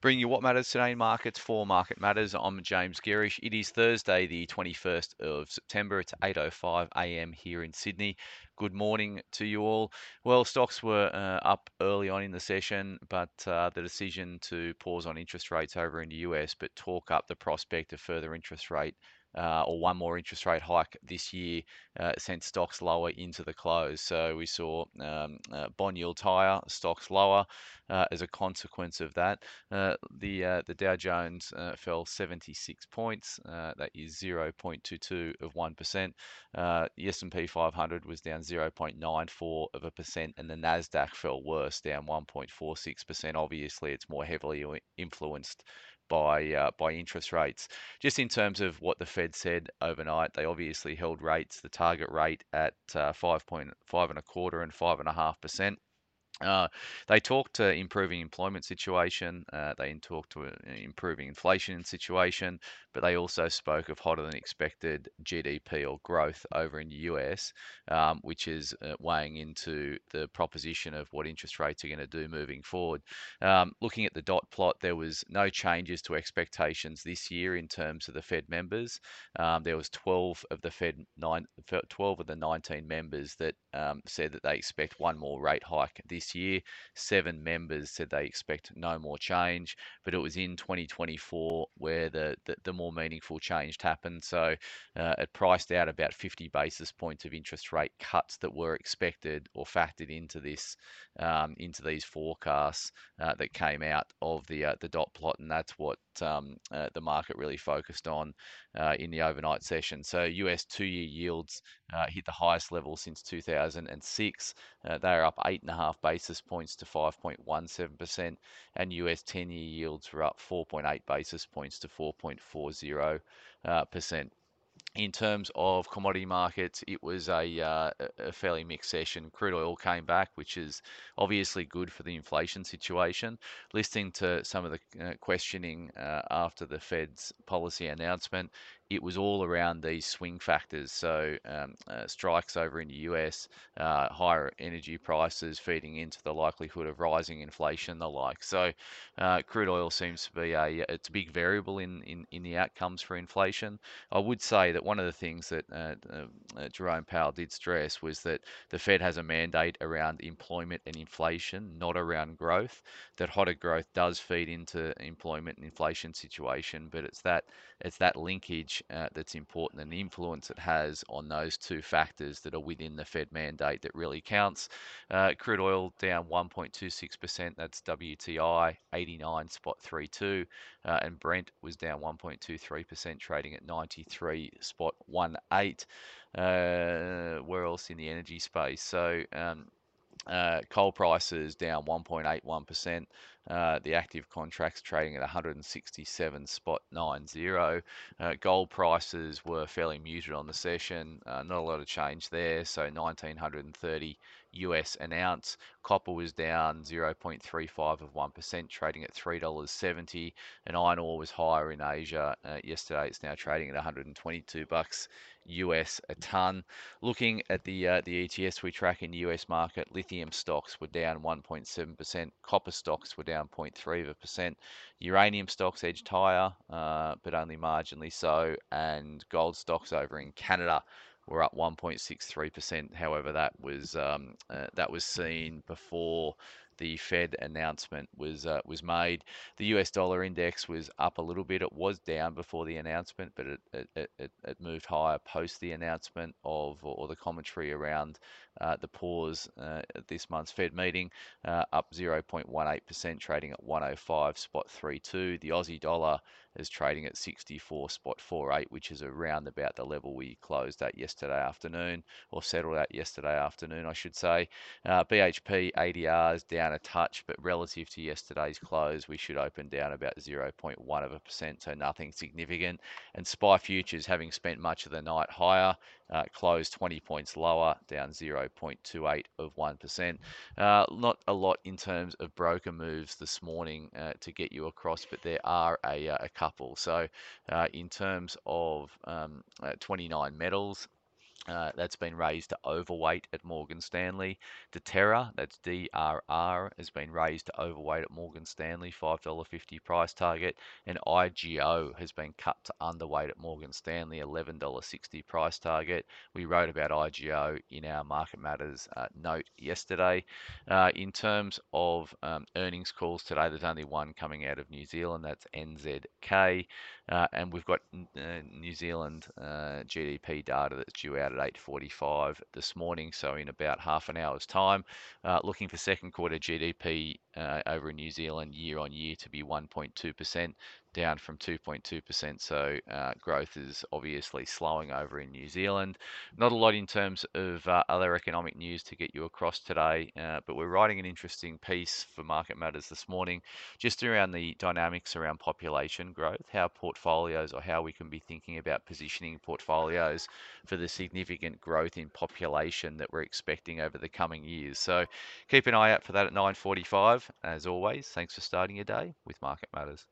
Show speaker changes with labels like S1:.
S1: Bring you what matters today in markets for Market Matters. I'm James Gerrish. It is Thursday, the 21st of September. It's 8:05 a.m. here in Sydney. Good morning to you all. Well, stocks were uh, up early on in the session, but uh, the decision to pause on interest rates over in the US, but talk up the prospect of further interest rate uh, or one more interest rate hike this year uh, sent stocks lower into the close. So we saw um, uh, bond yields higher, stocks lower uh, as a consequence of that. Uh, the uh, the Dow Jones fell 76 points. that is 0.22 of one percent. the S&P 500 was down 0.94 of a percent, and the Nasdaq fell worse, down 1.46 percent. Obviously, it's more heavily influenced by uh, by interest rates. Just in terms of what the Fed said overnight, they obviously held rates, the target rate at uh, five point five and a quarter and five and a half percent. Uh, they talked to improving employment situation. Uh, they talked to uh, improving inflation situation, but they also spoke of hotter than expected GDP or growth over in the US, um, which is uh, weighing into the proposition of what interest rates are going to do moving forward. Um, looking at the dot plot, there was no changes to expectations this year in terms of the Fed members. Um, there was 12 of the Fed nine, 12 of the 19 members that um, said that they expect one more rate hike this this year. Seven members said they expect no more change, but it was in 2024 where the, the, the more meaningful change happened. So uh, it priced out about 50 basis points of interest rate cuts that were expected or factored into this um, into these forecasts uh, that came out of the uh, the dot plot, and that's what um, uh, the market really focused on uh, in the overnight session. So US two-year yields uh, hit the highest level since 2006. Uh, they are up eight and a half basis points to 5.17%, and US 10-year yields were up 4.8 basis points to 4.40%. In terms of commodity markets, it was a, uh, a, fairly mixed session. Crude oil came back, which is obviously good for the inflation situation. Listening to some of the uh, questioning uh, after the Fed's policy announcement, it was all around these swing factors. So um, uh, strikes over in the US, uh, higher energy prices feeding into the likelihood of rising inflation, the like. So uh, crude oil seems to be a it's a big variable in, in, in the outcomes for inflation. I would say that one of the things that uh, uh, Jerome Powell did stress was that the Fed has a mandate around employment and inflation, not around growth. That hotter growth does feed into employment and inflation situation, but it's that it's that linkage uh, that's important and the influence it has on those two factors that are within the Fed mandate that really counts. Uh, crude oil down 1.26%, that's WTI 89 spot 32, uh, and Brent was down 1.23%, trading at 93 spot 18. Uh, where else in the energy space? So um, uh, coal prices down 1.81%. Uh, the active contracts trading at 167 spot 90. Uh, gold prices were fairly muted on the session. Uh, not a lot of change there. So 1930 US an ounce. Copper was down 0.35 of 1%, trading at $3.70. And iron ore was higher in Asia uh, yesterday. It's now trading at 122 bucks US a ton. Looking at the uh, the ETS we track in the US market, lithium stocks were down 1.7%, copper stocks were down 0.3%, uranium stocks edged higher, uh, but only marginally so, and gold stocks over in Canada were up 1.63%. However, that was um, uh, that was seen before the Fed announcement was uh, was made. The US dollar index was up a little bit. It was down before the announcement, but it it, it, it moved higher post the announcement of or the commentary around uh, the pause uh, at this month's Fed meeting, uh, up 0.18%, trading at 105 spot 32. The Aussie dollar is trading at 64 spot 48, which is around about the level we closed at yesterday afternoon, or settled at yesterday afternoon, I should say. Uh, BHP ADR is down a touch, but relative to yesterday's close, we should open down about 0.1 of a percent, so nothing significant. And SPI futures, having spent much of the night higher, uh, closed 20 points lower, down 0.28 of 1%. Uh, not a lot in terms of broker moves this morning uh, to get you across, but there are a, uh, a couple. So, uh, in terms of um, uh, 29 metals, Uh, that's been raised to overweight at Morgan Stanley. Deterra, that's DRR, has been raised to overweight at Morgan Stanley, $5.50 price target. And IGO has been cut to underweight at Morgan Stanley, $11.60 price target. We wrote about IGO in our Market Matters uh, note yesterday. Uh, in terms of um, earnings calls today, there's only one coming out of New Zealand, that's NZK. Uh, and we've got uh, New Zealand uh, GDP data that's due out at 8:45 this morning, so in about half an hour's time. Uh, looking for second quarter GDP uh, over in New Zealand year on year to be 1.2%, down from 2.2%. So uh, growth is obviously slowing over in New Zealand. Not a lot in terms of uh, other economic news to get you across today, uh, but we're writing an interesting piece for Market Matters this morning just around the dynamics around population growth, how portfolios or how we can be thinking about positioning portfolios for the significant growth in population that we're expecting over the coming years. So keep an eye out for that at 9:45. As always, thanks for starting your day with Market Matters.